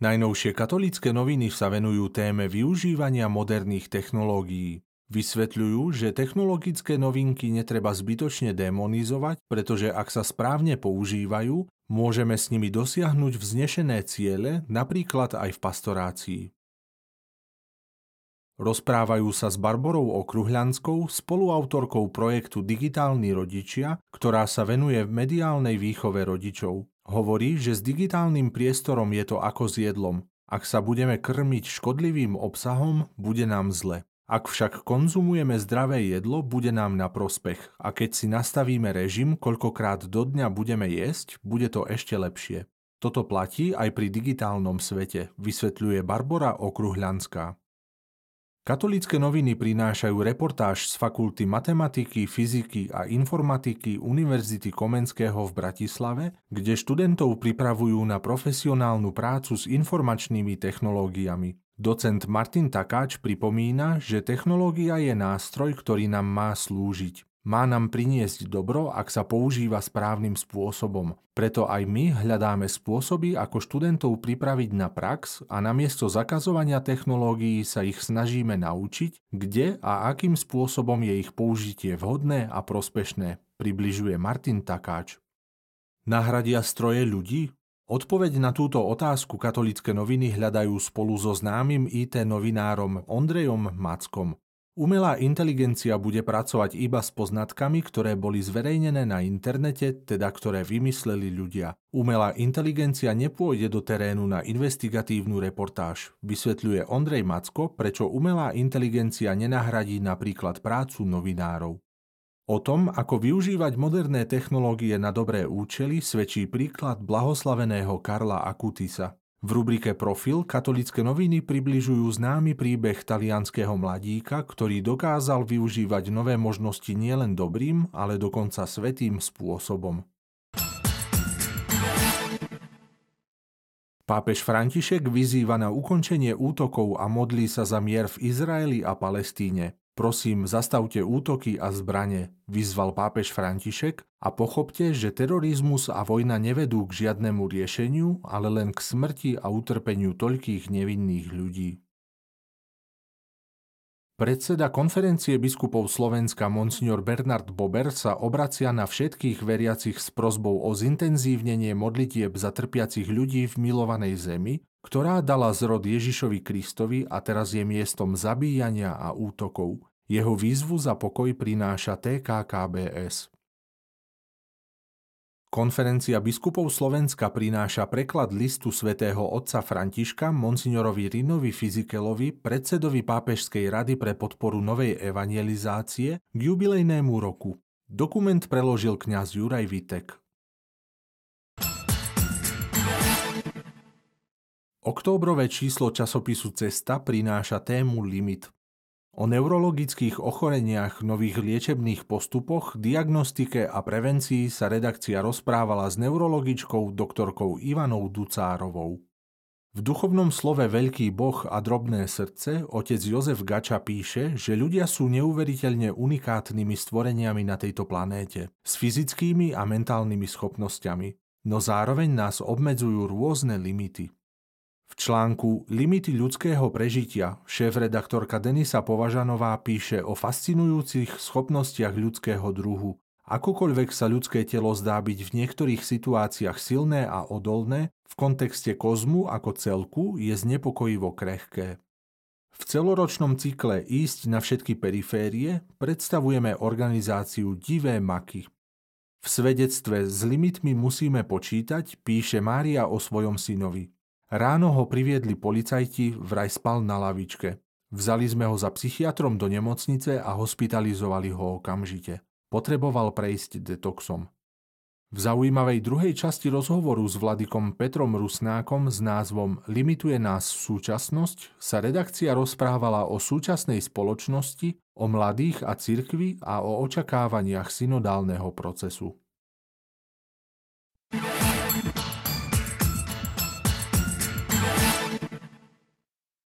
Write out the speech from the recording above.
Najnovšie katolické noviny sa venujú téme využívania moderných technológií. Vysvetľujú, že technologické novinky netreba zbytočne demonizovať, pretože ak sa správne používajú, môžeme s nimi dosiahnuť vznešené ciele, napríklad aj v pastorácii. Rozprávajú sa s Barborou Okruhľanskou, spoluautorkou projektu Digitálni rodičia, ktorá sa venuje v mediálnej výchove rodičov. Hovorí, že s digitálnym priestorom je to ako s jedlom. Ak sa budeme krmiť škodlivým obsahom, bude nám zle. Ak však konzumujeme zdravé jedlo, bude nám na prospech. A keď si nastavíme režim, koľkokrát do dňa budeme jesť, bude to ešte lepšie. Toto platí aj pri digitálnom svete, vysvetľuje Barbara Okruhľanská. Katolícke noviny prinášajú reportáž z Fakulty matematiky, fyziky a informatiky Univerzity Komenského v Bratislave, kde študentov pripravujú na profesionálnu prácu s informačnými technológiami. Docent Martin Takáč pripomína, že technológia je nástroj, ktorý nám má slúžiť. Má nám priniesť dobro, ak sa používa správnym spôsobom. Preto aj my hľadáme spôsoby, ako študentov pripraviť na prax a namiesto zakazovania technológií sa ich snažíme naučiť, kde a akým spôsobom je ich použitie vhodné a prospešné, približuje Martin Takáč. Nahradia stroje ľudí? Odpoveď na túto otázku katolické noviny hľadajú spolu so známym IT novinárom Ondrejom Mackom. Umelá inteligencia bude pracovať iba s poznatkami, ktoré boli zverejnené na internete, teda ktoré vymysleli ľudia. Umelá inteligencia nepôjde do terénu na investigatívnu reportáž. Vysvetľuje Ondrej Macko, prečo umelá inteligencia nenahradí napríklad prácu novinárov. O tom, ako využívať moderné technológie na dobré účely, svedčí príklad blahoslaveného Karla Akutisa. V rubrike Profil katolické noviny približujú známy príbeh talianského mladíka, ktorý dokázal využívať nové možnosti nielen dobrým, ale dokonca svetým spôsobom. Pápež František vyzýva na ukončenie útokov a modlí sa za mier v Izraeli a Palestíne. Prosím, zastavte útoky a zbrane, vyzval pápež František a pochopte, že terorizmus a vojna nevedú k žiadnemu riešeniu, ale len k smrti a utrpeniu toľkých nevinných ľudí. Predseda konferencie biskupov Slovenska Monsignor Bernard Bober sa obracia na všetkých veriacich s prozbou o zintenzívnenie modlitieb za trpiacich ľudí v milovanej zemi, ktorá dala zrod Ježišovi Kristovi a teraz je miestom zabíjania a útokov – jeho výzvu za pokoj prináša TKKBS. Konferencia biskupov Slovenska prináša preklad listu svätého otca Františka monsignorovi Rinovi Fizikelovi, predsedovi Pápežskej rady pre podporu novej evangelizácie k jubilejnému roku. Dokument preložil kňaz Juraj Vitek. Októbrové číslo časopisu Cesta prináša tému Limit. O neurologických ochoreniach, nových liečebných postupoch, diagnostike a prevencii sa redakcia rozprávala s neurologičkou doktorkou Ivanou Ducárovou. V duchovnom slove Veľký boh a drobné srdce otec Jozef Gača píše, že ľudia sú neuveriteľne unikátnymi stvoreniami na tejto planéte, s fyzickými a mentálnymi schopnosťami, no zároveň nás obmedzujú rôzne limity. V článku Limity ľudského prežitia šéf-redaktorka Denisa Považanová píše o fascinujúcich schopnostiach ľudského druhu. Akokoľvek sa ľudské telo zdá byť v niektorých situáciách silné a odolné, v kontexte kozmu ako celku je znepokojivo krehké. V celoročnom cykle Ísť na všetky periférie predstavujeme organizáciu Divé maky. V svedectve s limitmi musíme počítať, píše Mária o svojom synovi. Ráno ho priviedli policajti, vraj spal na lavičke. Vzali sme ho za psychiatrom do nemocnice a hospitalizovali ho okamžite. Potreboval prejsť detoxom. V zaujímavej druhej časti rozhovoru s vladikom Petrom Rusnákom s názvom Limituje nás súčasnosť sa redakcia rozprávala o súčasnej spoločnosti, o mladých a cirkvi a o očakávaniach synodálneho procesu.